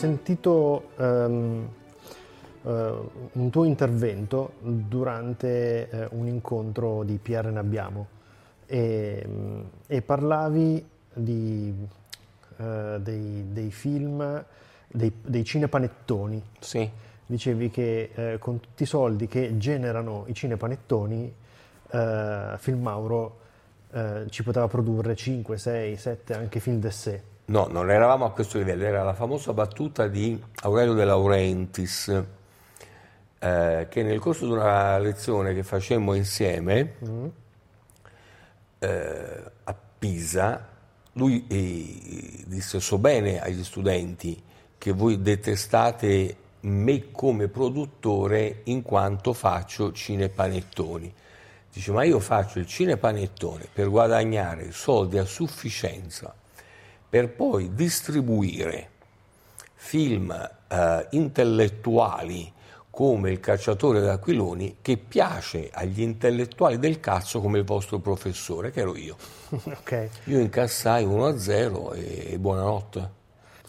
sentito um, uh, un tuo intervento durante uh, un incontro di PR Ne Abbiamo e, um, e parlavi di, uh, dei, dei, film, dei, dei cinepanettoni. Sì. Dicevi che con tutti i soldi che generano i cinepanettoni, Film Mauro ci poteva produrre 5, 6, 7 anche film de sé. No, non eravamo a questo livello, era la famosa battuta di Aurelio De Laurentiis, eh, che nel corso di una lezione che facemmo insieme mm. eh, a Pisa, lui eh, disse so bene agli studenti che voi detestate me come produttore in quanto faccio cinepanettoni. Dice, ma io faccio il cinepanettone per guadagnare soldi a sufficienza per poi distribuire film eh, intellettuali come Il cacciatore d'aquiloni che piace agli intellettuali del cazzo come il vostro professore, che ero io. Okay. Io incassai 1-0 e, e buonanotte.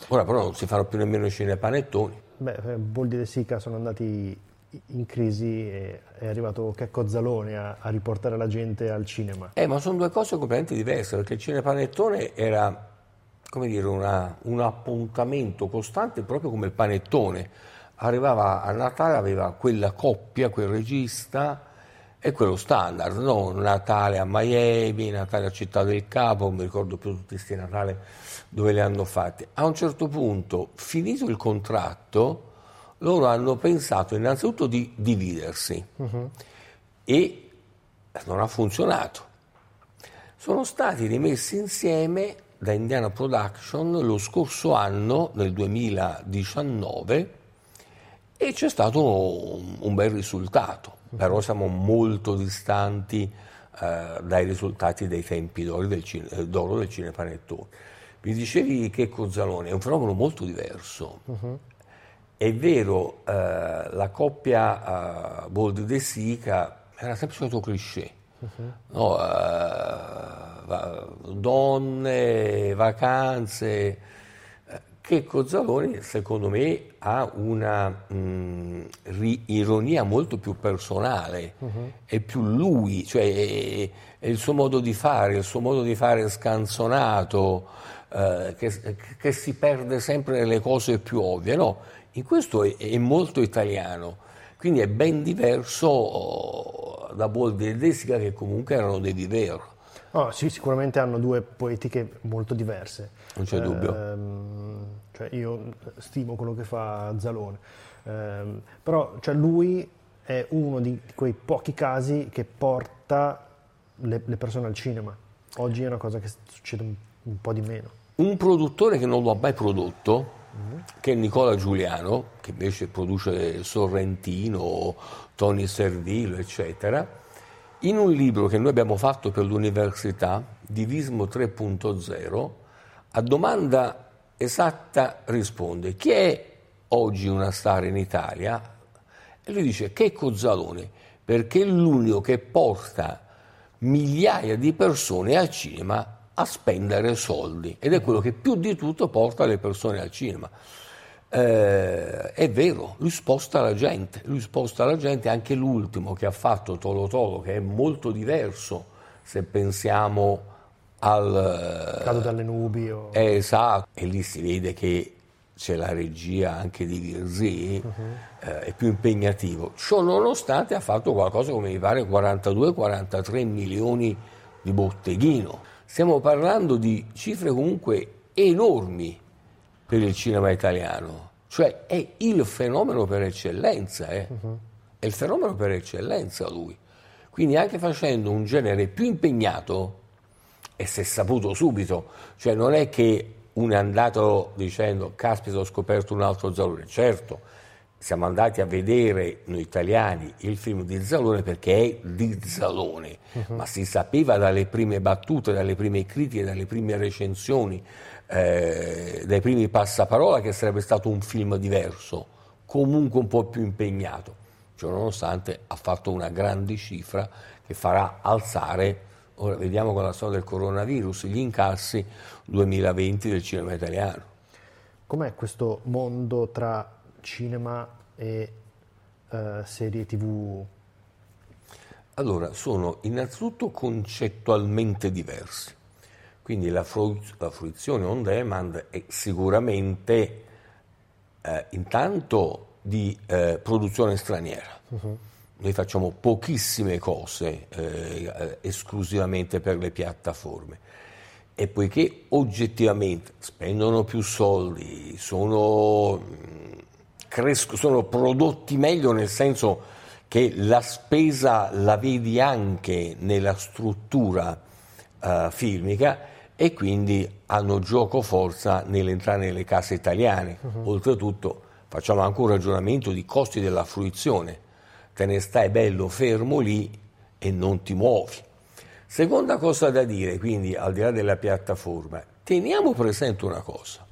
Ora però non si fanno più nemmeno i cinepanettoni. Beh, eh, Boldi De Sica sono andati in crisi e è arrivato Checco Zalone a, a riportare la gente al cinema. Eh, ma sono due cose completamente diverse, perché il cinepanettone era come dire, una, un appuntamento costante proprio come il panettone. Arrivava a Natale, aveva quella coppia, quel regista e quello standard, no? Natale a Miami, Natale a Città del Capo, non mi ricordo più tutti questi Natale dove le hanno fatte. A un certo punto, finito il contratto, loro hanno pensato innanzitutto di dividersi uh-huh. e non ha funzionato. Sono stati rimessi insieme da Indiana Production lo scorso anno, nel 2019, e c'è stato un, un bel risultato, però siamo molto distanti eh, dai risultati dei tempi d'oro del, cine, eh, d'oro del cinepanettone. Mi dicevi che Cozzalone è un fenomeno molto diverso. Uh-huh. È vero, eh, la coppia uh, Bold De Sica era sempre solito cliché. Uh-huh. No, uh, donne, vacanze. Che Cozzaloni, secondo me, ha una mh, ri- ironia molto più personale, uh-huh. è più lui, cioè è, è, il suo modo di fare, il suo modo di fare scanzonato, eh, che, che, si perde sempre nelle cose più ovvie. No, in questo è, è molto italiano, quindi è ben diverso oh, da Boldi e Desica che comunque erano dei vivero. Oh, sì, sicuramente hanno due poetiche molto diverse. Non c'è eh, dubbio. Ehm, cioè io stimo quello che fa Zalone, ehm, però cioè lui è uno di quei pochi casi che porta le, le, persone al cinema. Oggi è una cosa che succede un, un po' di meno. Un produttore che non lo ha mai prodotto, mm-hmm. che è Nicola Giuliano, che invece produce Sorrentino, Tony Servillo, eccetera, in un libro che noi abbiamo fatto per l'università, Divismo 3.0, a domanda esatta risponde chi è oggi una star in Italia? E lui dice che è Cozzalone, perché è l'unico che porta migliaia di persone al cinema a spendere soldi ed è quello che più di tutto porta le persone al cinema eh, è vero, lui sposta la gente, lui sposta la gente, anche l'ultimo che ha fatto Tolo Tolo, che è molto diverso se pensiamo al... Cado dalle nubi. O... Eh, esatto, e lì si vede che c'è la regia anche di Virzì, uh-huh. eh, è più impegnativo. Ciò nonostante ha fatto qualcosa come mi pare 42-43 milioni di botteghino. Stiamo parlando di cifre comunque enormi per il cinema italiano, cioè è il fenomeno per eccellenza, eh? uh-huh. è il fenomeno per eccellenza lui. Quindi anche facendo un genere più impegnato, e si è saputo subito, cioè non è che uno è andato dicendo caspita ho scoperto un altro Zalone, certo, siamo andati a vedere noi italiani il film di Zalone perché è di Zalone, uh-huh. ma si sapeva dalle prime battute, dalle prime critiche, dalle prime recensioni, eh, dai primi passaparola che sarebbe stato un film diverso, comunque un po' più impegnato. Ciononostante ha fatto una grande cifra che farà alzare, ora vediamo con la storia del coronavirus, gli incassi 2020 del cinema italiano. com'è questo mondo tra cinema e eh, serie tv? Allora, sono innanzitutto concettualmente diversi. Quindi la, fru- la fruizione on demand è sicuramente eh, intanto di eh, produzione straniera. Uh-huh. Noi facciamo pochissime cose eh, esclusivamente per le piattaforme e poiché oggettivamente spendono più soldi, sono, mm, cresco, sono prodotti meglio nel senso che la spesa la vedi anche nella struttura uh, filmica e quindi hanno gioco forza nell'entrare nelle case italiane. Uh-huh. Oltretutto facciamo anche un ragionamento di costi della fruizione, te ne stai bello fermo lì e non ti muovi. Seconda cosa da dire, quindi al di là della piattaforma, teniamo presente una cosa,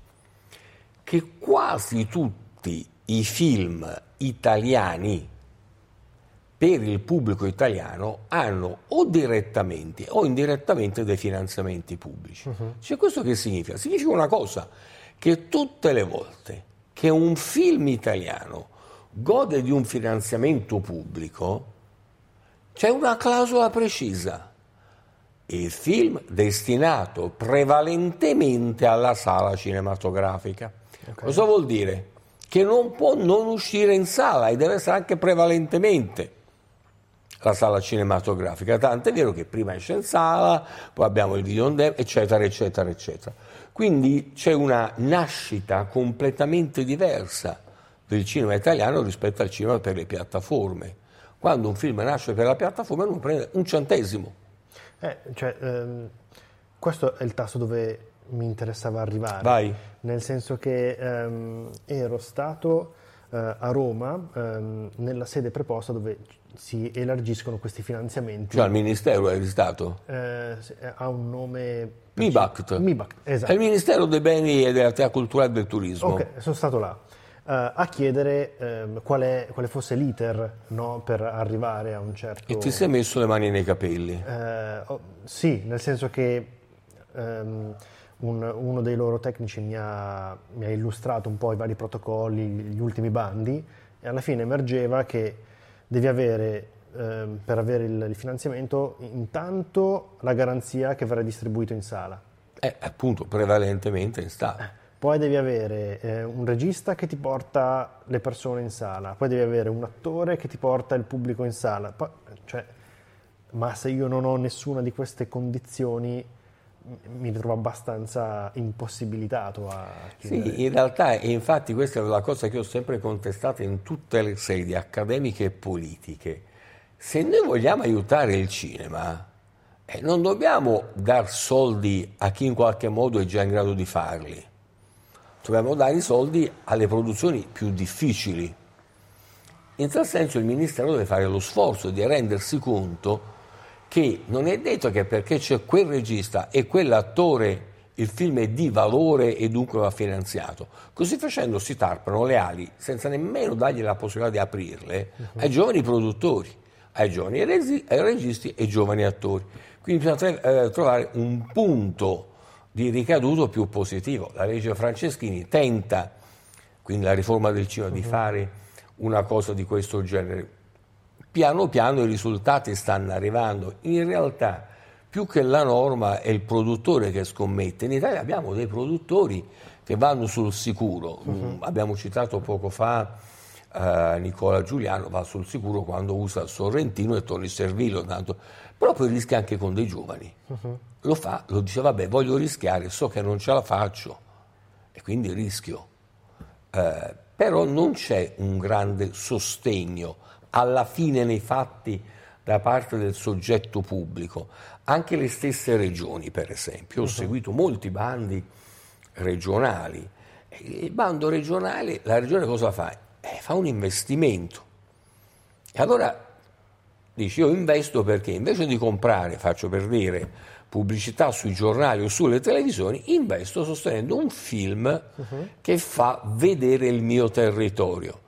che quasi tutti i film italiani per il pubblico italiano hanno o direttamente o indirettamente dei finanziamenti pubblici. Uh-huh. Cioè questo che significa? Significa una cosa, che tutte le volte che un film italiano gode di un finanziamento pubblico, c'è una clausola precisa. Il film destinato prevalentemente alla sala cinematografica. Okay. Cosa vuol dire? Che non può non uscire in sala e deve essere anche prevalentemente la sala cinematografica. Tanto è vero che prima esce in sala, poi abbiamo il video on demand, eccetera, eccetera, eccetera. Quindi c'è una nascita completamente diversa del cinema italiano rispetto al cinema per le piattaforme. Quando un film nasce per la piattaforma non prende un centesimo. Eh, cioè, ehm, questo è il tasto dove mi interessava arrivare. Vai. Nel senso che ehm, ero stato eh, a Roma ehm, nella sede preposta dove si elargiscono questi finanziamenti. Cioè al Ministero è stato? Eh, ha un nome... MIBACT. MIBACT, esatto. È il Ministero dei Beni e delle Attività Culturali e del Turismo. Ok, sono stato là. Uh, a chiedere uh, quale, quale, fosse l'iter no, per arrivare a un certo... E ti sei messo le mani nei capelli? Uh, oh, sì, nel senso che um, un, uno dei loro tecnici mi ha, mi ha, illustrato un po' i vari protocolli, gli ultimi bandi e alla fine emergeva che devi avere, eh, per avere il, il, finanziamento, intanto la garanzia che verrà distribuito in sala. Eh, appunto, prevalentemente in sala. Eh, poi devi avere eh, un regista che ti porta le persone in sala, poi devi avere un attore che ti porta il pubblico in sala. Poi, cioè, ma se io non ho nessuna di queste condizioni, mi ritrovo abbastanza impossibilitato a chiudere. Sì, in realtà, e infatti questa è la cosa che ho sempre contestato in tutte le sedi accademiche e politiche. Se noi vogliamo aiutare il cinema, eh, non dobbiamo dar soldi a chi in qualche modo è già in grado di farli. Dobbiamo dare i soldi alle produzioni più difficili. In tal senso il Ministero deve fare lo sforzo di rendersi conto che non è detto che perché c'è quel regista e quell'attore il film è di valore e dunque va finanziato. Così facendo si tarpano le ali senza nemmeno dargli la possibilità di aprirle uh-huh. ai giovani produttori, ai giovani regi- ai registi e ai giovani attori. Quindi bisogna eh, trovare un punto di ricaduto più positivo. La legge Franceschini tenta, quindi la riforma del cinema, uh-huh. di fare una cosa di questo genere piano piano i risultati stanno arrivando. In realtà, più che la norma è il produttore che scommette. In Italia abbiamo dei produttori che vanno sul sicuro. Uh-huh. Abbiamo citato poco fa uh, Nicola Giuliano, va sul sicuro quando usa Sorrentino e Tony Servillo, tanto. però poi rischia anche con dei giovani. Uh-huh. Lo fa, lo dice, vabbè, voglio rischiare, so che non ce la faccio e quindi rischio. Uh, però non c'è un grande sostegno alla fine nei fatti da parte del soggetto pubblico. Anche le stesse regioni, per esempio, ho uh-huh. seguito molti bandi regionali. Il bando regionale, la regione cosa fa? Eh, fa un investimento. E allora dici, io investo perché invece di comprare, faccio per dire, pubblicità sui giornali o sulle televisioni, investo sostenendo un film uh-huh. che fa vedere il mio territorio.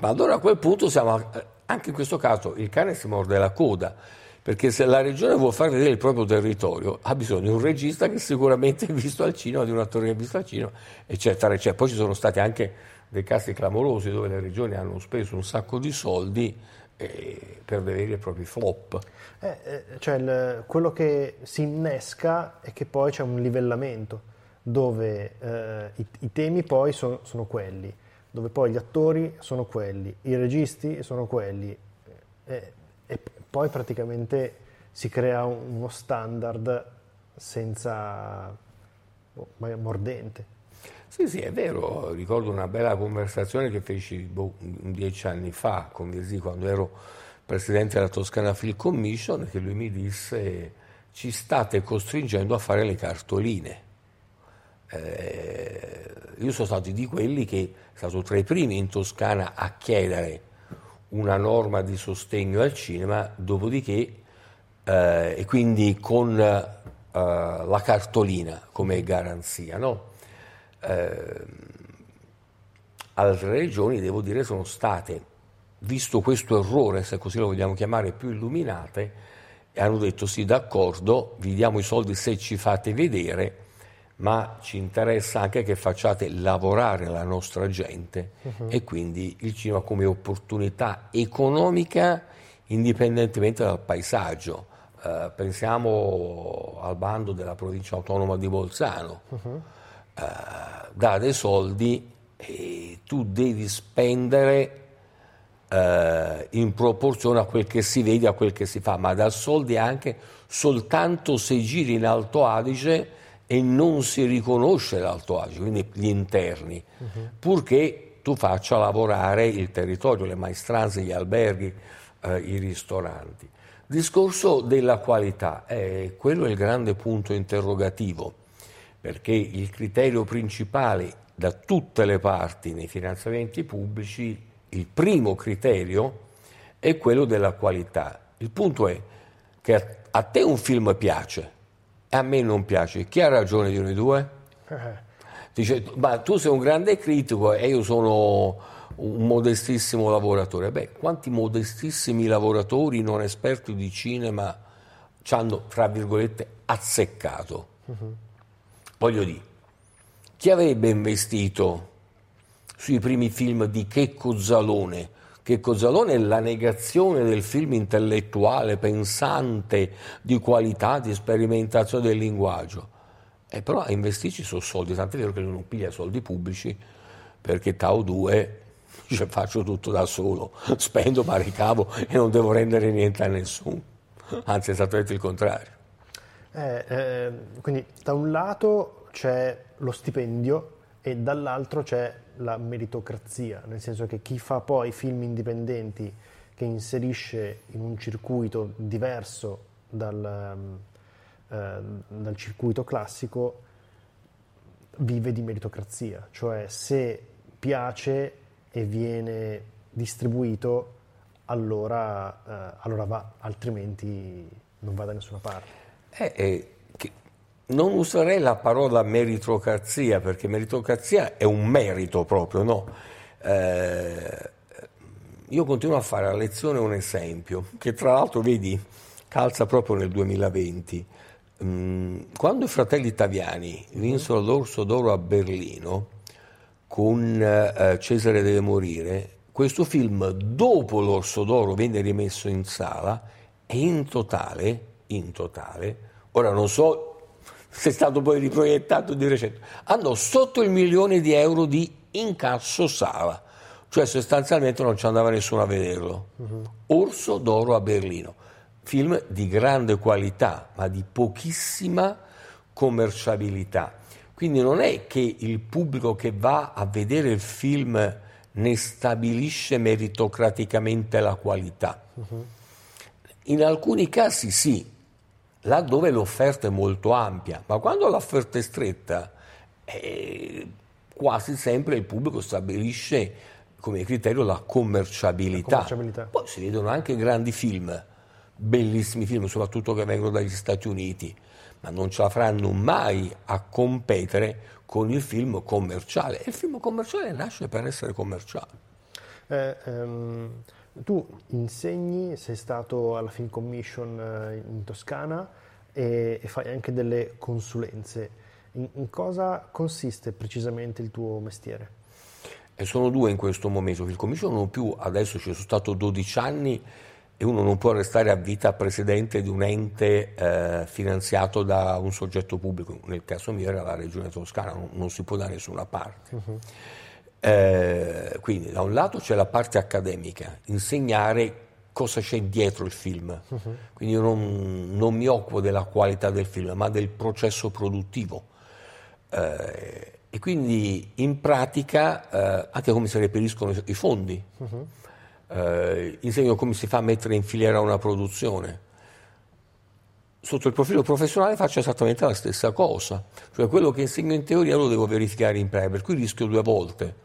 Ma allora a quel punto siamo anche in questo caso il cane si morde la coda, perché se la regione vuole far vedere il proprio territorio ha bisogno di un regista che sicuramente è visto al cinema, di un attore che è visto al cinema, eccetera, eccetera. Poi ci sono stati anche dei casi clamorosi dove le regioni hanno speso un sacco di soldi eh, per vedere i propri flop. Eh, eh, cioè il, quello che si innesca è che poi c'è un livellamento dove eh, i, i, temi poi sono, sono, quelli, dove poi gli attori sono quelli, i registi sono quelli eh, e poi praticamente si crea uno standard senza oh, mordente. Sì, sì, è vero, ricordo una bella conversazione che feci boh, dieci anni fa con Virzi quando ero presidente della Toscana Film Commission, che lui mi disse ci state costringendo a fare le cartoline. Eh, io sono stato di quelli che è stato tra i primi in Toscana a chiedere una norma di sostegno al cinema, dopodiché, eh, e quindi con eh, la cartolina come garanzia. No? eh, altre regioni, devo dire, sono state, visto questo errore, se così lo vogliamo chiamare, più illuminate, e hanno detto sì, d'accordo, vi diamo i soldi se ci fate vedere, ma ci interessa anche che facciate lavorare la nostra gente uh-huh. e quindi il cinema come opportunità economica indipendentemente dal paesaggio. Uh, pensiamo al bando della provincia autonoma di Bolzano. Uh-huh eh, dà dei soldi e tu devi spendere eh, in proporzione a quel che si vede, a quel che si fa, ma dà soldi anche soltanto se giri in Alto Adige e non si riconosce l'Alto Adige, quindi gli interni, uh-huh. purché tu faccia lavorare il territorio, le maestranze, gli alberghi, eh, i ristoranti. Discorso della qualità, eh, quello è il grande punto interrogativo perché il criterio principale da tutte le parti nei finanziamenti pubblici, il primo criterio è quello della qualità. Il punto è che a te un film piace a me non piace. Chi ha ragione di noi due? Eh. Dice, ma tu sei un grande critico e io sono un modestissimo lavoratore. Beh, quanti modestissimi lavoratori non esperti di cinema ci hanno, tra virgolette, azzeccato? Uh-huh. Voglio dire, chi avrebbe investito sui primi film di Checco Zalone? Checco Zalone è la negazione del film intellettuale, pensante, di qualità, di sperimentazione del linguaggio. E però a investirci sono soldi, tant'è vero che lui non piglia soldi pubblici, perché Tao 2 cioè, faccio tutto da solo, spendo ma ricavo e non devo rendere niente a nessuno. Anzi, è esattamente il contrario. Eh, eh, quindi da un lato c'è lo stipendio e dall'altro c'è la meritocrazia, nel senso che chi fa poi film indipendenti che inserisce in un circuito diverso dal, eh, dal circuito classico vive di meritocrazia, cioè se piace e viene distribuito allora, eh, allora va, altrimenti non va da nessuna parte. Eh, eh, non userei la parola meritocrazia perché meritocrazia è un merito proprio, no? Eh, io continuo a fare a lezione un esempio che tra l'altro vedi calza proprio nel 2020. Mm, quando i fratelli italiani vinsero l'Orso d'Oro a Berlino con eh, Cesare deve morire, questo film dopo l'Orso d'Oro venne rimesso in sala e in totale in totale, ora non so se è stato poi riproiettato di recente, hanno sotto il milione di euro di incasso sala, cioè sostanzialmente non ci andava nessuno a vederlo. Uh-huh. Orso d'oro a Berlino, film di grande qualità ma di pochissima commerciabilità. Quindi non è che il pubblico che va a vedere il film ne stabilisce meritocraticamente la qualità. Uh-huh. In alcuni casi sì, laddove l'offerta è molto ampia, ma quando l'offerta è stretta, eh, quasi sempre il pubblico stabilisce come criterio la commerciabilità. la commerciabilità. Poi si vedono anche grandi film, bellissimi film, soprattutto che vengono dagli Stati Uniti, ma non ce la faranno mai a competere con il film commerciale. E il film commerciale nasce per essere commerciale. Eh, ehm, Tu insegni, sei stato alla Film Commission eh, in Toscana e, e fai anche delle consulenze. In, in, cosa consiste precisamente il tuo mestiere? E sono due in questo momento. Film Commission non più, adesso ci sono stato 12 anni e uno non può restare a vita presidente di un ente eh, finanziato da un soggetto pubblico, nel caso mio era la regione toscana, non, non si può da nessuna parte. Uh-huh. Eh, quindi da un lato c'è la parte accademica, insegnare cosa c'è dietro il film, uh-huh. quindi io non, non, mi occupo della qualità del film, ma del processo produttivo. Eh, e quindi in pratica eh, anche come si reperiscono i fondi. Uh-huh eh, insegno come si fa a mettere in filiera una produzione. Sotto il profilo professionale faccio esattamente la stessa cosa, cioè quello che insegno in teoria lo devo verificare in pratica, per cui rischio due volte.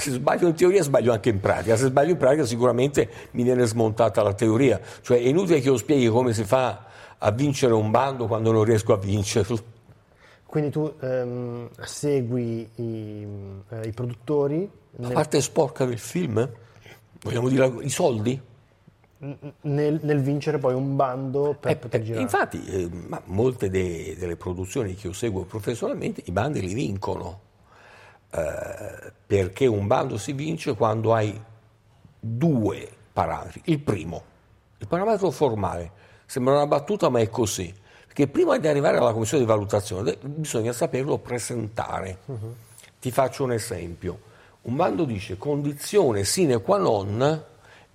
Se sbaglio in teoria sbaglio anche in pratica, se sbaglio in pratica sicuramente mi viene smontata la teoria, cioè è inutile che io spieghi come si fa a vincere un bando quando non riesco a vincerlo. Quindi tu ehm, segui i, eh, i produttori. La nel... parte sporca del film? vogliamo dire i soldi? Nel, nel, vincere poi un bando per eh, poter girare. Infatti, eh, molte de, delle produzioni che io seguo professionalmente, i bandi li vincono, eh, perché un bando si vince quando hai due parametri. Il primo, il parametro formale, sembra una battuta ma è così, perché prima di arrivare alla commissione di valutazione bisogna saperlo presentare. Uh-huh. Ti faccio un esempio un bando dice condizione sine qua non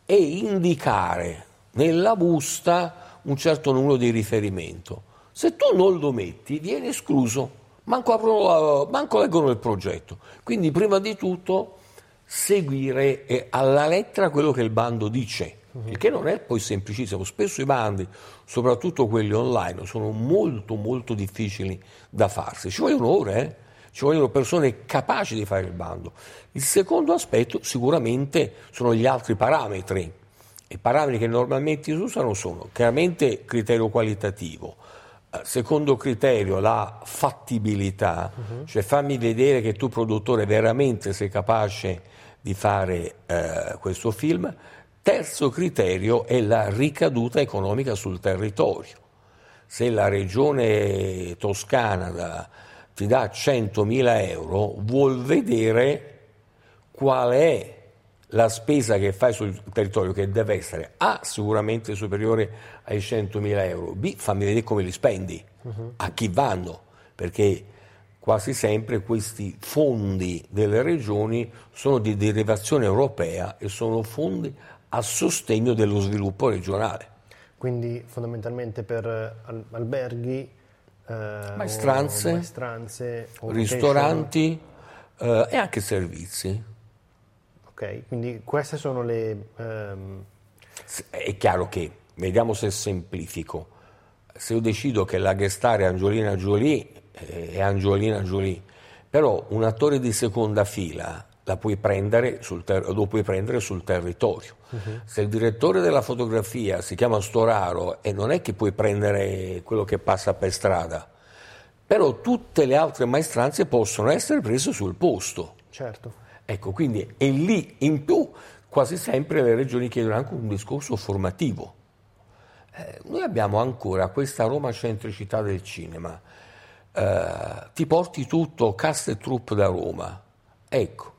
e indicare nella busta un certo numero di riferimento. Se tu non lo metti, viene escluso, manco, aprono, manco leggono il progetto. Quindi prima di tutto seguire alla lettera quello che il bando dice, uh-huh. il che non è poi semplicissimo. Spesso i bandi, soprattutto quelli online, sono molto molto difficili da farsi. Ci vogliono ore, eh? ci vogliono persone capaci di fare il bando. Il secondo aspetto sicuramente sono gli altri parametri. I parametri che normalmente si usano sono chiaramente criterio qualitativo, eh, secondo criterio la fattibilità, uh-huh. cioè fammi vedere che tu produttore veramente sei capace di fare eh, questo film. Terzo criterio è la ricaduta economica sul territorio. Se la regione toscana da, ti dà 100.000 euro, vuol vedere qual è la spesa che fai sul territorio, che deve essere A, sicuramente superiore ai 100.000 euro, B, fammi vedere come li spendi, uh-huh. a chi vanno, perché quasi sempre questi fondi delle regioni sono di derivazione europea e sono fondi a sostegno dello sviluppo regionale. Quindi fondamentalmente per eh, alberghi eh, maestranze, maestranze ristoranti eh, e anche servizi. Ok, quindi queste sono le... Um... È chiaro che, vediamo se semplifico, se io decido che la guest star è Angiolina Jolie, eh, è Angiolina Jolie, però un attore di seconda fila la puoi prendere sul ter- lo puoi prendere sul territorio. Uh-huh. Se il direttore della fotografia si chiama Storaro e non è che puoi prendere quello che passa per strada, però tutte le altre maestranze possono essere prese sul posto. Certo. Ecco, quindi è lì in più quasi sempre le regioni chiedono anche un discorso formativo. Eh, noi abbiamo ancora questa Roma centricità del cinema. Eh, ti porti tutto cast e troupe da Roma. Ecco,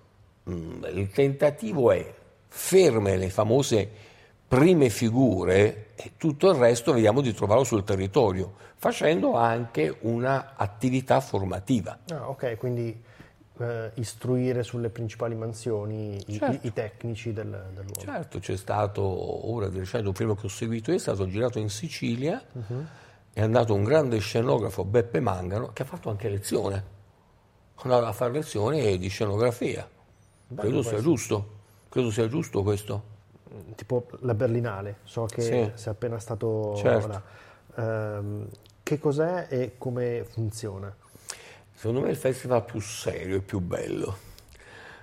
Mm, il tentativo è ferme le famose prime figure e tutto il resto vediamo di trovarlo sul territorio, facendo anche un'attività formativa. Ah, ok, quindi eh, istruire sulle principali mansioni certo. i, i, tecnici del, del luogo. Certo, c'è stato, ora di recente, un film che ho seguito è stato girato in Sicilia, uh-huh. è andato un grande scenografo, Beppe Mangano, che ha fatto anche lezione, è andato a fare lezione di scenografia Credo sia giusto. Credo sia giusto questo. Tipo la Berlinale, so che sì. sei appena stato certo. um, che cos'è e come funziona? Secondo me è il festival più serio e più bello.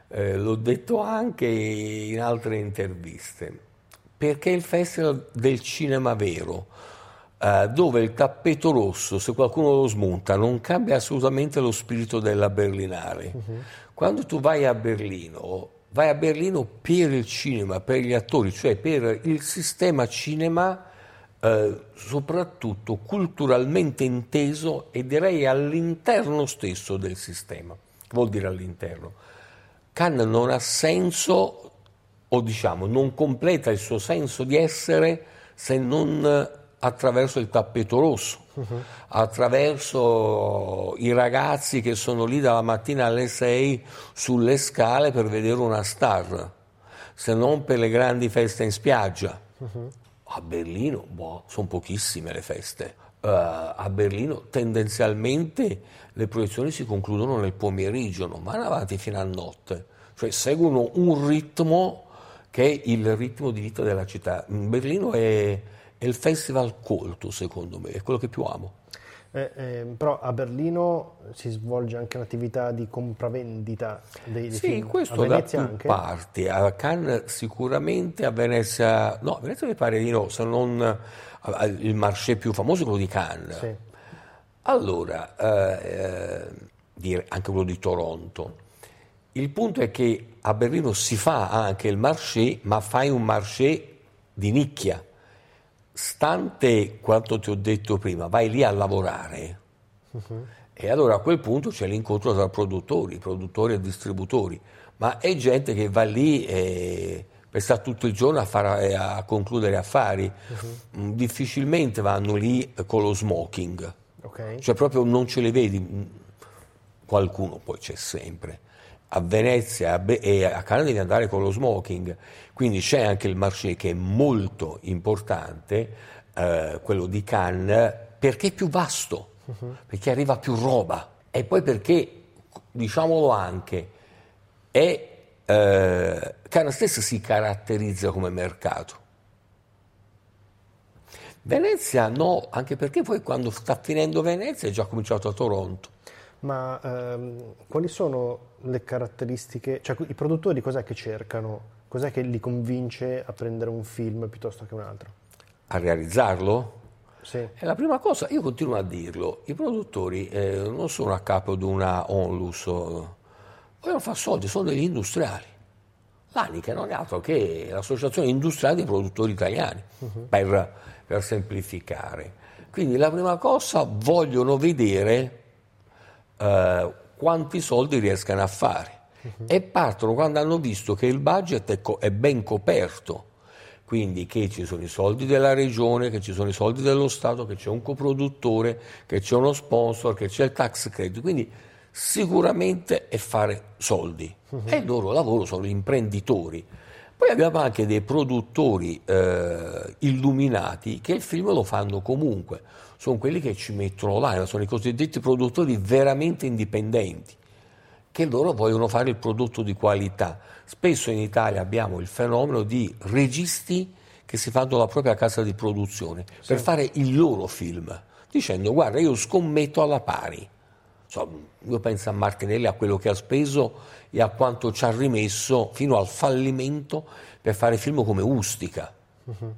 Eh, l'ho detto anche in altre interviste, perché è il festival del cinema vero, eh, dove il tappeto rosso, se qualcuno lo smonta, non cambia assolutamente lo spirito della Berlinale. Uh-huh. Quando tu vai a Berlino vai a Berlino per il cinema, per gli attori, cioè per il sistema cinema eh, soprattutto culturalmente inteso e direi all'interno stesso del sistema. Che vuol dire all'interno? Cannes non ha senso, o diciamo, non completa il suo senso di essere se non attraverso il tappeto rosso, uh-huh. attraverso i ragazzi che sono lì dalla mattina alle 6 sulle scale per vedere una star, se non per le grandi feste in spiaggia. Uh-huh. A Berlino, boh, sono pochissime le feste. Uh, a Berlino tendenzialmente le proiezioni si concludono nel pomeriggio, non vanno avanti fino a notte, cioè seguono un ritmo che è il ritmo di vita della città. Berlino è, è il festival colto, secondo me, è quello che più amo. Eh, eh, però a Berlino si svolge anche un'attività di compravendita dei, dei sì, film. questo a Venezia da più anche? parti. A Cannes sicuramente, a Venezia no, a Venezia mi pare di no, se non il marché più famoso è quello di Cannes. Sì. Allora, eh, eh, anche quello di Toronto. Il punto è che a Berlino si fa anche il marché, ma fai un marché di nicchia stante quanto ti ho detto prima, vai lì a lavorare uh-huh. e allora a quel punto c'è l'incontro tra produttori, produttori e distributori, ma è gente che va lì e per stare tutto il giorno a, fare, a concludere affari, uh-huh. difficilmente vanno lì con lo smoking, okay. cioè proprio non ce le vedi, qualcuno poi c'è sempre a Venezia e a Cannes devi andare con lo smoking, quindi c'è anche il marché che è molto importante, eh, quello di Cannes, perché è più vasto, uh-huh. perché arriva più roba e poi perché, diciamolo anche, è, eh, Cannes stessa si caratterizza come mercato. Venezia no, anche perché poi quando sta finendo Venezia è già cominciato a Toronto. Ma ehm, quali sono le caratteristiche, cioè i produttori cos'è che cercano? Cos'è che li convince a prendere un film piuttosto che un altro? A realizzarlo? Sì. È la prima cosa, io continuo a dirlo, i produttori eh, non sono a capo di una onlus, vogliono fare soldi, sono degli industriali. L'ANICA non è altro che l'associazione industriale dei produttori italiani, uh-huh. per, per semplificare. Quindi la prima cosa vogliono vedere eh, quanti soldi riescano a fare. Uh-huh. E partono quando hanno visto che il budget è, co- è ben coperto, quindi che ci sono i soldi della regione, che ci sono i soldi dello Stato, che c'è un coproduttore, che c'è uno sponsor, che c'è il tax credit. Quindi sicuramente è fare soldi. Uh-huh. E il loro lavoro sono imprenditori. Poi abbiamo anche dei produttori eh, illuminati che il film lo fanno comunque sono quelli che ci mettono l'anima, sono i cosiddetti produttori veramente indipendenti, che loro vogliono fare il prodotto di qualità. Spesso in Italia abbiamo il fenomeno di registi che si fanno la propria casa di produzione sì. per fare il loro film, dicendo guarda io scommetto alla pari. Io penso a Martinelli, a quello che ha speso e a quanto ci ha rimesso fino al fallimento per fare film come Ustica. Uh-huh.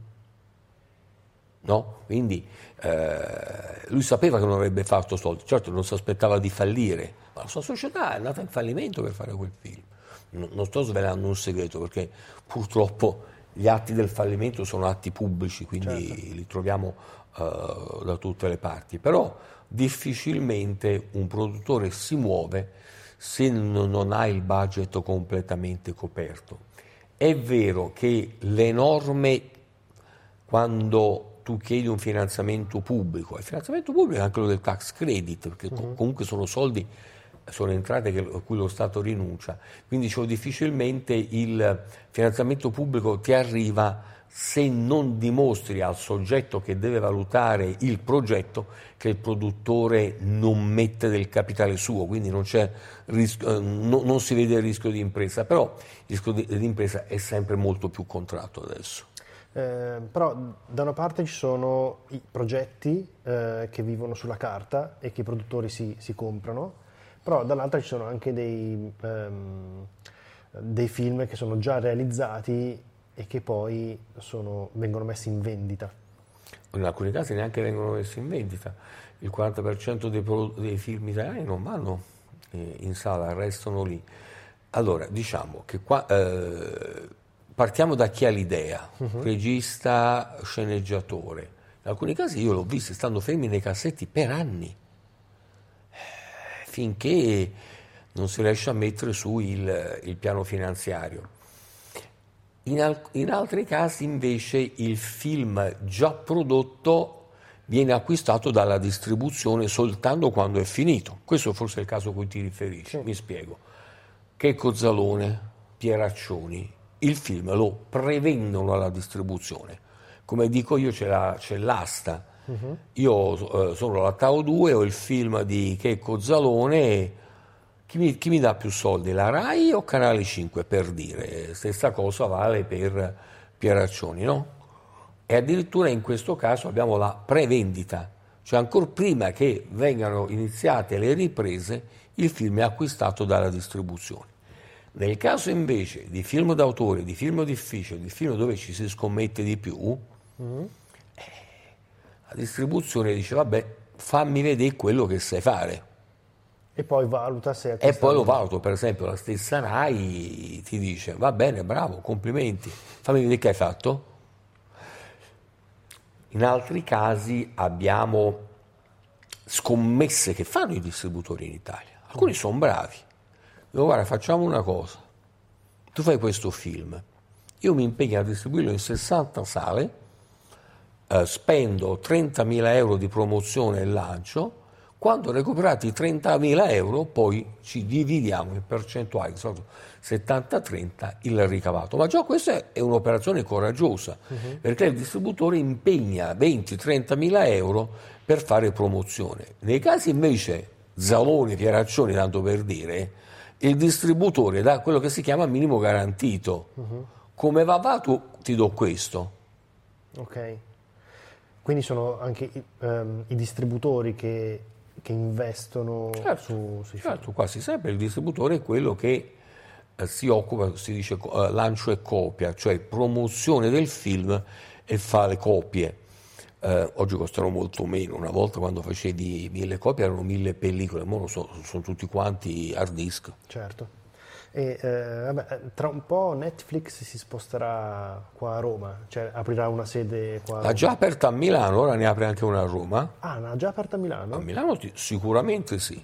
No? Quindi eh, lui sapeva che non avrebbe fatto soldi, certo non si aspettava di fallire, ma la sua società è andata in fallimento per fare quel film. Non, non sto svelando un segreto perché purtroppo gli atti del fallimento sono atti pubblici, quindi certo. li troviamo uh, da tutte le parti, però difficilmente un produttore si muove se non ha il budget completamente coperto. È vero che le norme quando tu chiedi un finanziamento pubblico, il finanziamento pubblico è anche quello del tax credit, perché uh-huh. comunque sono soldi, sono entrate a cui lo Stato rinuncia, quindi cioè, difficilmente il finanziamento pubblico ti arriva se non dimostri al soggetto che deve valutare il progetto che il produttore non mette del capitale suo, quindi non, rischio, eh, no, non si vede il rischio di impresa, però il rischio di, di impresa è sempre molto più contratto adesso. Eh, però da una parte ci sono i progetti eh, che vivono sulla carta e che i produttori si, si comprano, però dall'altra ci sono anche dei, ehm, dei, film che sono già realizzati e che poi sono, vengono messi in vendita. In alcuni casi neanche vengono messi in vendita. Il 40% dei, pro, dei film italiani non vanno eh, in sala, restano lì. Allora, diciamo che qua eh, partiamo da chi ha l'idea, uh-huh. regista, sceneggiatore. In alcuni casi io l'ho visto stando fermi nei cassetti per anni, finché non si riesce a mettere su il, il piano finanziario. In, al- in altri casi invece il film già prodotto viene acquistato dalla distribuzione soltanto quando è finito. Questo forse è il caso a cui ti riferisci, sì. mi spiego. Checco Zalone, Pieraccioni, il film lo prevendono alla distribuzione. Come dico io c'è, la, c'è l'asta. Uh-huh. Io eh, sono la Tao 2, ho il film di Checco Zalone, chi mi, chi mi, dà più soldi, la RAI o Canale 5 per dire? Stessa cosa vale per Pieraccioni, no? E addirittura in questo caso abbiamo la prevendita, cioè ancora prima che vengano iniziate le riprese, il film è acquistato dalla distribuzione. Nel caso invece di film d'autore, di film difficile, di film dove ci si scommette di più, mm-hmm. eh, la distribuzione dice vabbè fammi vedere quello che sai fare. E poi valuta se... E poi lo valuto, per esempio la stessa RAI ti dice va bene, bravo, complimenti, fammi vedere che hai fatto. In altri casi abbiamo scommesse che fanno i distributori in Italia. Alcuni mm. sono bravi, Dico, guarda, facciamo una cosa. Tu fai questo film, io mi impegno a distribuirlo in 60 sale, eh, spendo 30.000 euro di promozione e lancio, quando recuperati 30.000 euro poi ci dividiamo in percentuali, 70-30 il ricavato. Ma già questa è un'operazione coraggiosa, uh-huh. perché il distributore impegna 20-30.000 euro per fare promozione. Nei casi invece Zaloni, Pieraccioni, tanto per dire, il distributore dà quello che si chiama minimo garantito. Uh-huh. Come va va tu ti do questo. Ok. Quindi sono anche i, um, i distributori che, che investono certo, su, sui certo, film. quasi sempre il distributore è quello che eh, si occupa, si dice eh, lancio e copia, cioè promozione del film e fa le copie. Eh, oggi costano molto meno, una volta quando facevi mille copie erano mille pellicole, ora sono, sono tutti quanti hard disk. Certo. E, eh, vabbè, tra un po' Netflix si sposterà qua a Roma, cioè aprirà una sede qua. Ha già aperta a Milano, ora ne apre anche una a Roma. Ah, l'ha già aperta a Milano? A Milano sicuramente sì.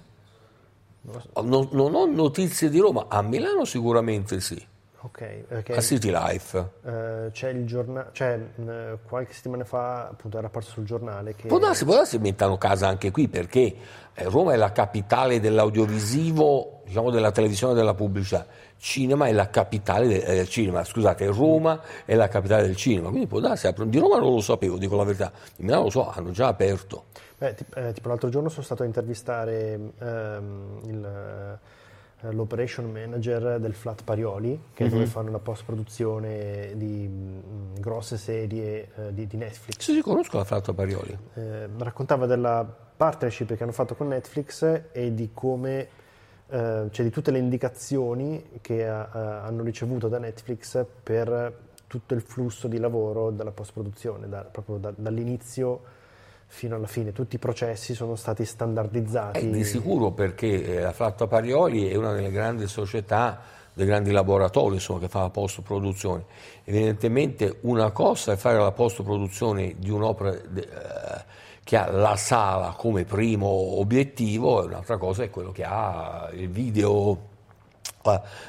Non, non ho notizie di Roma, a Milano sicuramente sì. Ok, perché, a City Life. Eh, c'è il giornale, cioè mh, qualche settimana fa appunto era apparso sul giornale che... Può darsi, può darsi mettano casa anche qui perché eh, Roma è la capitale dell'audiovisivo, diciamo della televisione e della pubblicità. Cinema è la capitale del eh, cinema, scusate, Roma è la capitale del cinema, quindi può darsi, di Roma non lo sapevo, dico la verità, di Milano lo so, hanno già aperto. Beh, tipo, eh, tipo l'altro giorno sono stato a intervistare ehm, il l'operation manager del Flat Parioli, che mm-hmm. è dove fanno la post-produzione di mh, mm, grosse serie eh, di, di, Netflix. Sì, sì, conosco la Flat Parioli. Eh, raccontava della partnership che hanno fatto con Netflix e di come, eh, cioè di tutte le indicazioni che ha, eh, hanno ricevuto da Netflix per tutto il flusso di lavoro della post-produzione, da, proprio da, dall'inizio fino alla fine tutti i processi sono stati standardizzati. Eh, di sicuro perché eh, la Flatta Parioli è una delle grandi società, dei grandi laboratori insomma, che fa la post-produzione. Evidentemente una cosa è fare la post-produzione di un'opera eh, che ha la sala come primo obiettivo e un'altra cosa è quello che ha il video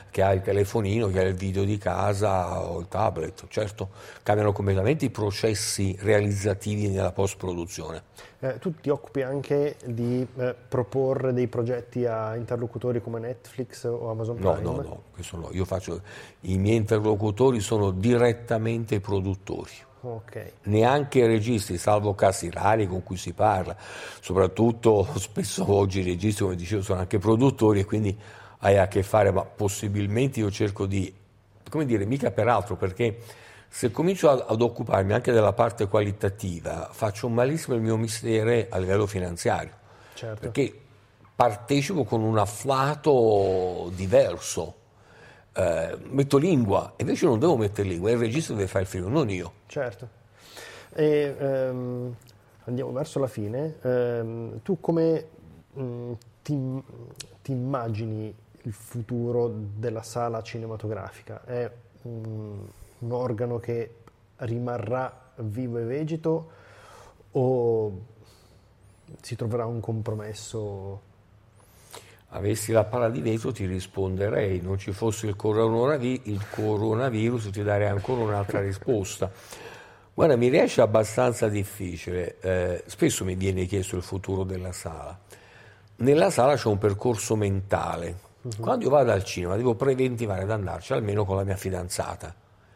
che ha il telefonino, che ha il video di casa o il tablet. Certo, cambiano completamente i processi realizzativi nella post-produzione. Eh, tu ti occupi anche di eh, proporre dei progetti a interlocutori come Netflix o Amazon Prime? No, no, no, questo no. Io faccio, I miei interlocutori sono direttamente i produttori. Okay. Neanche i registi, salvo casi rari con cui si parla, soprattutto spesso oggi i registi, come dicevo, sono anche produttori e quindi hai a che fare, ma possibilmente io cerco di, come dire, mica per altro, perché se comincio ad, ad occuparmi anche della parte qualitativa, faccio malissimo il mio mestiere a livello finanziario, certo. perché partecipo con un afflato diverso. Eh, metto lingua, invece non devo mettere lingua, il regista deve fare il film, non io. Certo. E, ehm, andiamo verso la fine. Ehm, tu come mh, ti, ti, immagini il futuro della sala cinematografica? È un, un organo che rimarrà vivo e vegeto o si troverà un compromesso? Avessi la palla di vetro ti risponderei, non ci fosse il coronavirus, il coronavirus ti darei ancora un'altra risposta. Guarda, mi riesce abbastanza difficile, eh, spesso mi viene chiesto il futuro della sala. Nella sala c'è un percorso mentale. Uh-huh. Quando io vado al cinema devo preventivare ad andarci almeno con la mia fidanzata,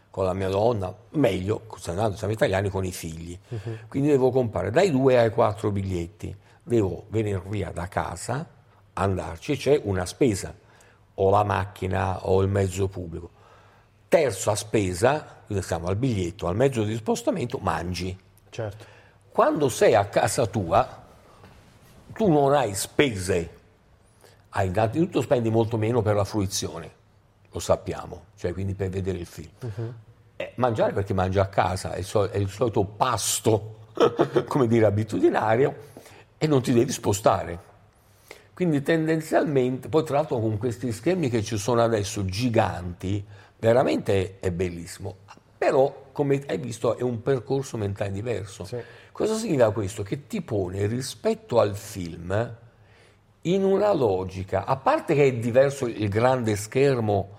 con la mia donna, meglio, andando, siamo italiani, con i figli. Uh-huh. Quindi devo comprare dai due ai quattro biglietti. Devo venire via da casa andarci e c'è una spesa, o la macchina o il mezzo pubblico. Terza spesa, siamo al biglietto, al mezzo di spostamento, mangi. Certo. Quando sei a casa tua, tu non hai spese, innanzitutto spendi molto meno per la fruizione, lo sappiamo, cioè quindi per vedere il film. Uh-huh. Eh, mangiare perché mangi a casa, è il, sol- è il solito pasto, come dire, abitudinario, e non ti devi spostare. Quindi tendenzialmente, poi tra l'altro con questi schermi che ci sono adesso giganti, veramente è bellissimo. Però, come hai visto, è un percorso mentale diverso. Sì. Cosa significa questo? Che ti pone rispetto al film in una logica, a parte che è diverso il grande schermo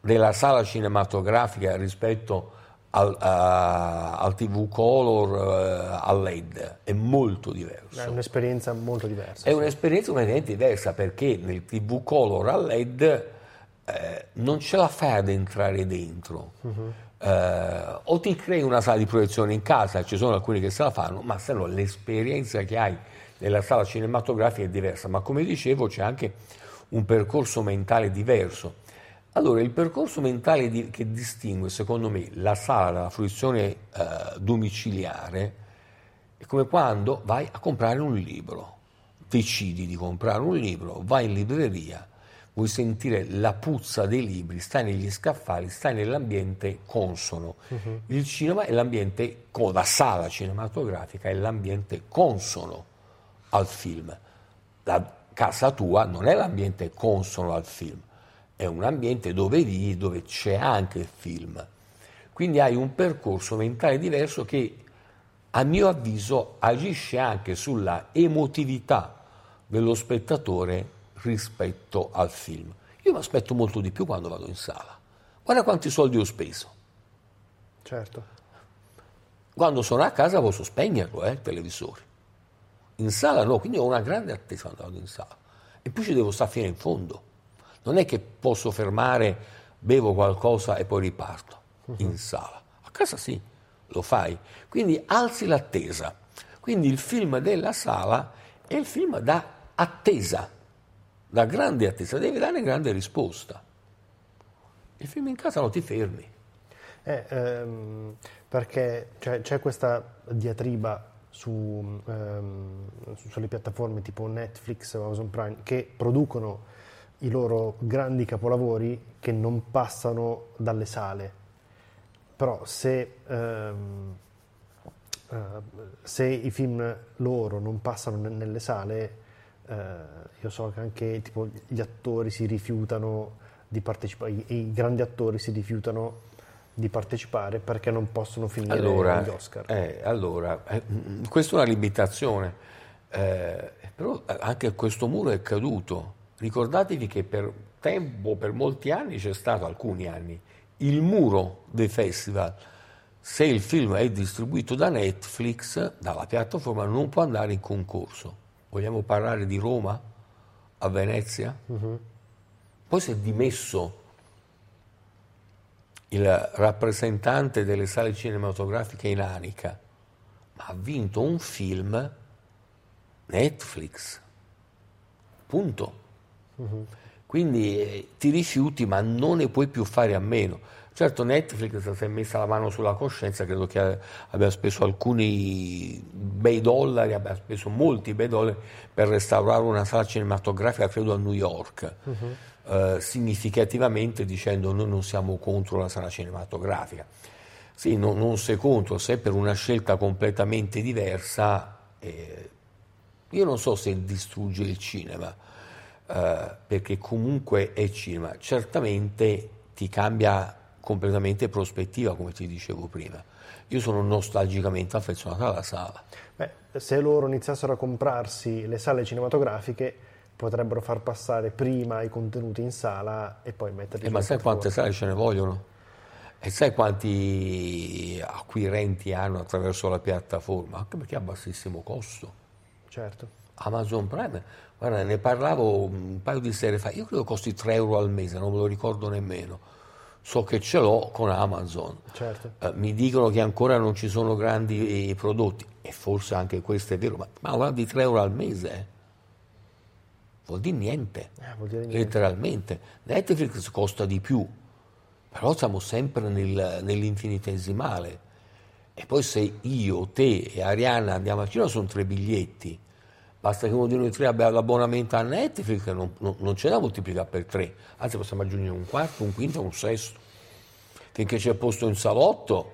della sala cinematografica rispetto al, a, al TV color, uh, al LED, è molto diverso. È un'esperienza molto diversa. È sì. un'esperienza completamente diversa perché nel TV color al LED eh, non ce la fai ad entrare dentro. Uh-huh. Eh, o ti crei una sala di proiezione in casa, ci sono alcuni che se la fanno, ma se no l'esperienza che hai nella sala cinematografica è diversa. Ma come dicevo c'è anche un percorso mentale diverso. Allora, il percorso mentale di, che distingue, secondo me, la sala dalla fruizione eh, domiciliare è come quando vai a comprare un libro, decidi di comprare un libro, vai in libreria, vuoi sentire la puzza dei libri, stai negli scaffali, stai nell'ambiente consono. Uh-huh. Il cinema è l'ambiente, la sala cinematografica è l'ambiente consono al film. La casa tua non è l'ambiente consono al film è un ambiente dove vivi, dove c'è anche il film. Quindi hai un percorso mentale diverso che a mio avviso agisce anche sulla emotività dello spettatore rispetto al film. Io mi aspetto molto di più quando vado in sala. Guarda quanti soldi ho speso. Certo. Quando sono a casa posso spegnerlo, eh, il televisore. In sala no, quindi ho una grande attesa quando vado in sala. E poi ci devo stare fino in fondo. Non è che posso fermare, bevo qualcosa e poi riparto uh-huh. in sala. A casa sì, lo fai. Quindi alzi l'attesa. Quindi il film della sala è il film da attesa, da grande attesa, devi dare grande risposta. Il film in casa non ti fermi. Eh, ehm, perché cioè, c'è questa diatriba su, ehm, sulle piattaforme tipo Netflix o Amazon Prime che producono i loro grandi capolavori che non passano dalle sale. Però se, ehm, eh, se i film loro non passano nelle sale, io so che anche tipo, gli attori si rifiutano di partecipare, i, grandi attori si rifiutano di partecipare perché non possono finire allora, gli Oscar. Eh, allora, eh, questa è una limitazione, eh, però anche questo muro è caduto Ricordatevi che per tempo, per molti anni, c'è stato, alcuni anni, il muro dei festival. Se il film è distribuito da Netflix, dalla piattaforma, non può andare in concorso. Vogliamo parlare di Roma? A Venezia? Uh-huh. Poi si è dimesso il rappresentante delle sale cinematografiche in Anica, ma ha vinto un film Netflix. Punto. Uh-huh. Quindi eh, ti rifiuti, ma non ne puoi più fare a meno. Certo, Netflix si è messa la mano sulla coscienza, credo che abbia speso alcuni bei dollari, abbia speso molti bei dollari per restaurare una sala cinematografica, credo a New York, uh-huh. eh, significativamente dicendo noi non siamo contro la sala cinematografica. Sì, no, non sei contro, sei per una scelta completamente diversa. Eh, io non so se distrugge il cinema eh, perché comunque è cinema. Certamente ti cambia completamente prospettiva, come ti dicevo prima. Io sono nostalgicamente affezionato alla sala. Beh, se loro iniziassero a comprarsi le sale cinematografiche, potrebbero far passare prima i contenuti in sala e poi metterli eh, Ma sai quante sale ce ne vogliono? E sai quanti acquirenti hanno attraverso la piattaforma? Anche perché ha bassissimo costo. Certo. Amazon Prime, guarda, ne parlavo un paio di sere fa, io credo costi 3 euro al mese, non me lo ricordo nemmeno. So che ce l'ho con Amazon. Certo. Uh, mi dicono che ancora non ci sono grandi eh, prodotti, e forse anche questo è vero, ma, ma guarda di 3 euro al mese. Eh. Vuol dire niente, eh, vuol dire niente. letteralmente. Netflix costa di più, però siamo sempre nel, nell'infinitesimale. E poi se io, te e Arianna andiamo a Cina sono tre biglietti. Basta che uno di noi tre abbia l'abbonamento a Netflix, non, non, non c'è da moltiplicare per tre, anzi possiamo aggiungere un quarto, un quinto, un sesto. Finché c'è posto in salotto.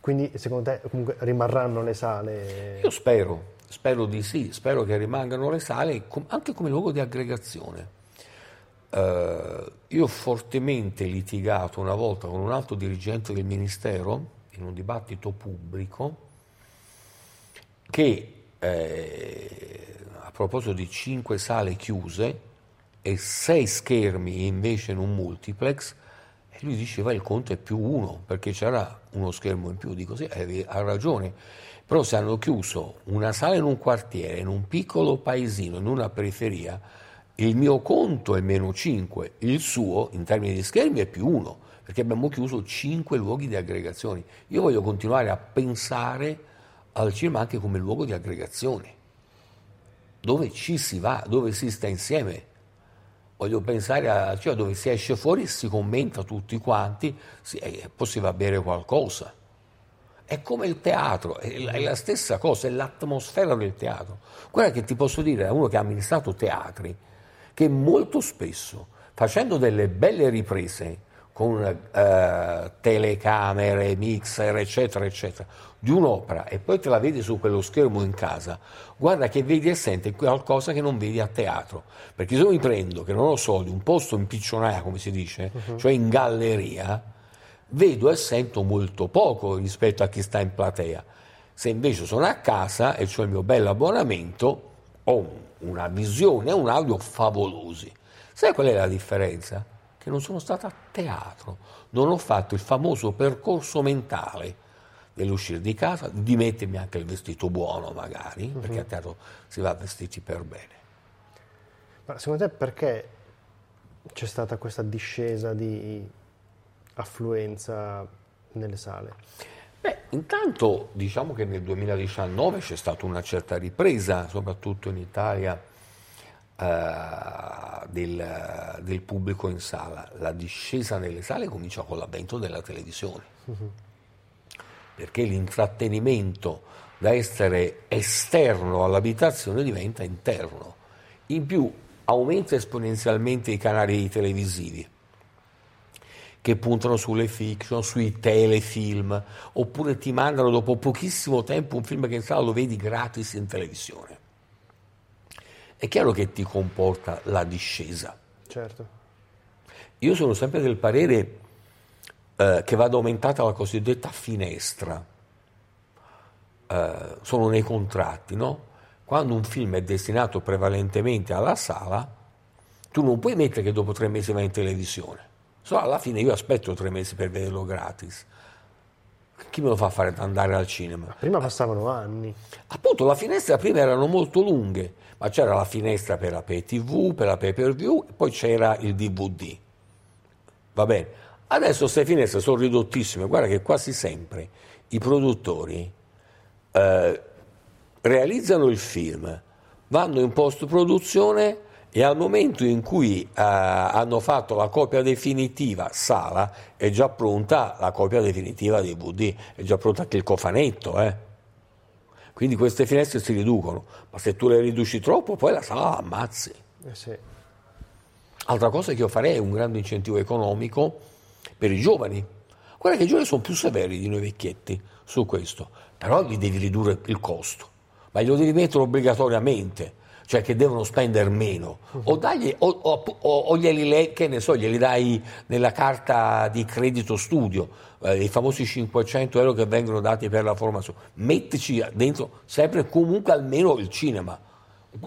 Quindi secondo te comunque rimarranno le sale? Io spero, spero di sì, spero che rimangano le sale anche come luogo di aggregazione. Uh, io ho fortemente litigato una volta con un alto dirigente del Ministero in un dibattito pubblico che eh, a proposito di cinque sale chiuse e sei schermi invece in un multiplex, e lui diceva il conto è più uno perché c'era uno schermo in più, dico sì, ha ragione, però se hanno chiuso una sala in un quartiere, in un piccolo paesino, in una periferia, il mio conto è meno 5, il suo in termini di schermi è più 1, perché abbiamo chiuso 5 luoghi di aggregazione. Io voglio continuare a pensare al cinema anche come luogo di aggregazione, dove ci si va, dove si sta insieme. Voglio pensare al cinema dove si esce fuori si commenta tutti quanti e poi si va a bere qualcosa. È come il teatro, è la stessa cosa, è l'atmosfera del teatro. Guarda che ti posso dire, da uno che ha amministrato teatri, che molto spesso, facendo delle belle riprese con eh, telecamere, mixer, eccetera, eccetera, di un'opera e poi te la vedi su quello schermo in casa, guarda che vedi e senti qualcosa che non vedi a teatro. Perché se io mi prendo, che non ho soldi, un posto in piccionaia, come si dice, uh-huh. cioè in galleria, vedo e sento molto poco rispetto a chi sta in platea. Se invece sono a casa e ho il mio bello abbonamento, ho una visione un audio favolosi. Sai qual è la differenza? Che non sono stato a teatro, non ho fatto il famoso percorso mentale dell'uscire di casa, di mettermi anche il vestito buono magari, uh-huh. perché a teatro si va vestiti per bene. Ma secondo te perché c'è stata questa discesa di affluenza nelle sale? Beh, intanto diciamo che nel 2019 c'è stata una certa ripresa, soprattutto in Italia, eh, del, del, pubblico in sala. La discesa nelle sale comincia con l'avvento della televisione, uh-huh. perché l'intrattenimento da essere esterno all'abitazione diventa interno. In più aumenta esponenzialmente i canali televisivi che puntano sulle fiction, sui telefilm, oppure ti mandano dopo pochissimo tempo un film che in sala lo vedi gratis in televisione. È chiaro che ti comporta la discesa. Certo. Io sono sempre del parere eh, che vada aumentata la cosiddetta finestra. Eh, sono nei contratti, no? Quando un film è destinato prevalentemente alla sala, tu non puoi mettere che dopo tre mesi va in televisione So, alla fine io aspetto tre mesi per vederlo gratis. Chi me lo fa fare andare al cinema? Prima passavano anni. Appunto, la finestra prima erano molto lunghe, ma c'era la finestra per la pay TV, per la pay per view, poi c'era il DVD. Va bene. Adesso queste finestre sono ridottissime, guarda che quasi sempre i produttori eh, realizzano il film, vanno in post produzione e al momento in cui eh, hanno fatto la copia definitiva sala è già pronta la copia definitiva DVD, è già pronta anche il cofanetto. Eh. Quindi queste finestre si riducono, ma se tu le riduci troppo poi la sala la ammazzi. Eh sì. Altra cosa che io farei è un grande incentivo economico per i giovani. Guarda che i giovani sono più severi di noi vecchietti su questo, però gli devi ridurre il costo, ma glielo devi mettere obbligatoriamente cioè che devono spendere meno, o, dagli, o, o, o glieli, so, glieli dai nella carta di credito studio, eh, i famosi 500 euro che vengono dati per la formazione, mettici dentro sempre comunque almeno il cinema,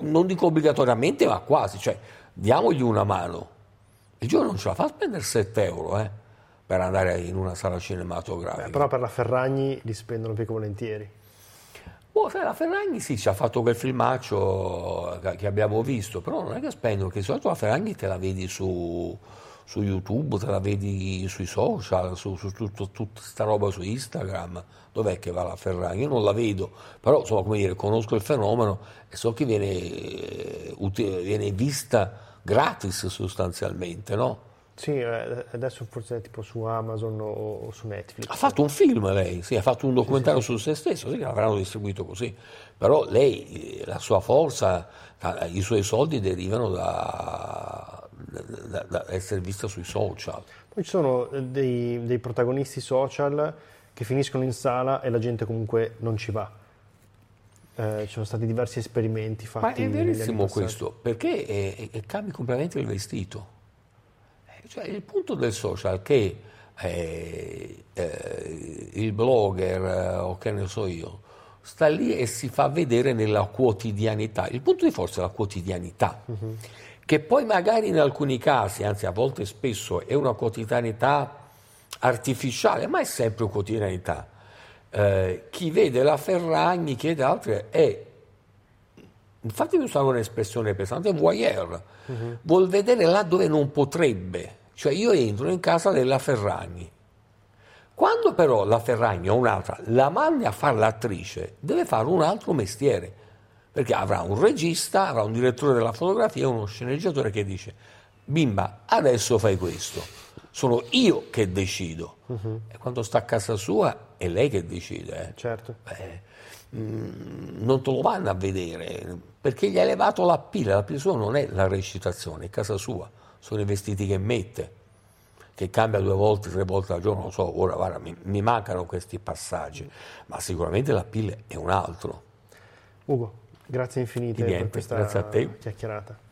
non dico obbligatoriamente ma quasi, cioè diamogli una mano. Il giorno non ce la fa a spendere 7 euro eh, per andare in una sala cinematografica. Beh, però per la Ferragni li spendono più che volentieri. Oh, la Ferragni sì, ci ha fatto quel filmaccio che abbiamo visto, però non è che spendono, perché di solito la Ferragni te la vedi su, su YouTube, te la vedi sui social, su, su tutta questa roba su Instagram. Dov'è che va la Ferragni? Io non la vedo, però insomma, come dire, conosco il fenomeno e so che viene, eh, viene vista gratis sostanzialmente, no? Sì, eh, adesso forse è tipo su Amazon o su Netflix. Ha fatto un film lei, sì, ha fatto un documentario sì, sì, su se stesso, sì, l'avranno distribuito così. Però lei, la sua forza, i suoi soldi derivano da, da, da essere vista sui social. Poi ci sono dei, dei, protagonisti social che finiscono in sala e la gente comunque non ci va. Eh, ci sono stati diversi esperimenti fatti. Ma è verissimo questo, perché è, è, cambi completamente il vestito. Cioè, il punto del social che eh, eh, il blogger eh, o che ne so io sta lì e si fa vedere nella quotidianità. Il punto di forza è la quotidianità, uh-huh. che poi magari in alcuni casi, anzi a volte spesso, è una quotidianità artificiale, ma è sempre quotidianità. Eh, chi vede la Ferragni, chiede altre, è infatti usare un'espressione pesante, voyeur, uh-huh. vuol vedere là dove non potrebbe, cioè io entro in casa della Ferragni. Quando però la Ferragni o un'altra la mandi a fare l'attrice, deve fare un altro mestiere, perché avrà un regista, avrà un direttore della fotografia e uno sceneggiatore che dice, bimba, adesso fai questo, sono io che decido. Uh-huh. E quando sta a casa sua è lei che decide. Eh. Certo. Beh, Mm, non te lo vanno a vedere perché gli ha elevato la pila, la pila sua non è la recitazione, è casa sua, sono i vestiti che mette, che cambia due volte, tre volte al giorno, non so, ora guarda, mi, mi mancano questi passaggi, ma sicuramente la pila è un altro. Ugo, grazie infinite niente, per questa grazie a te. chiacchierata.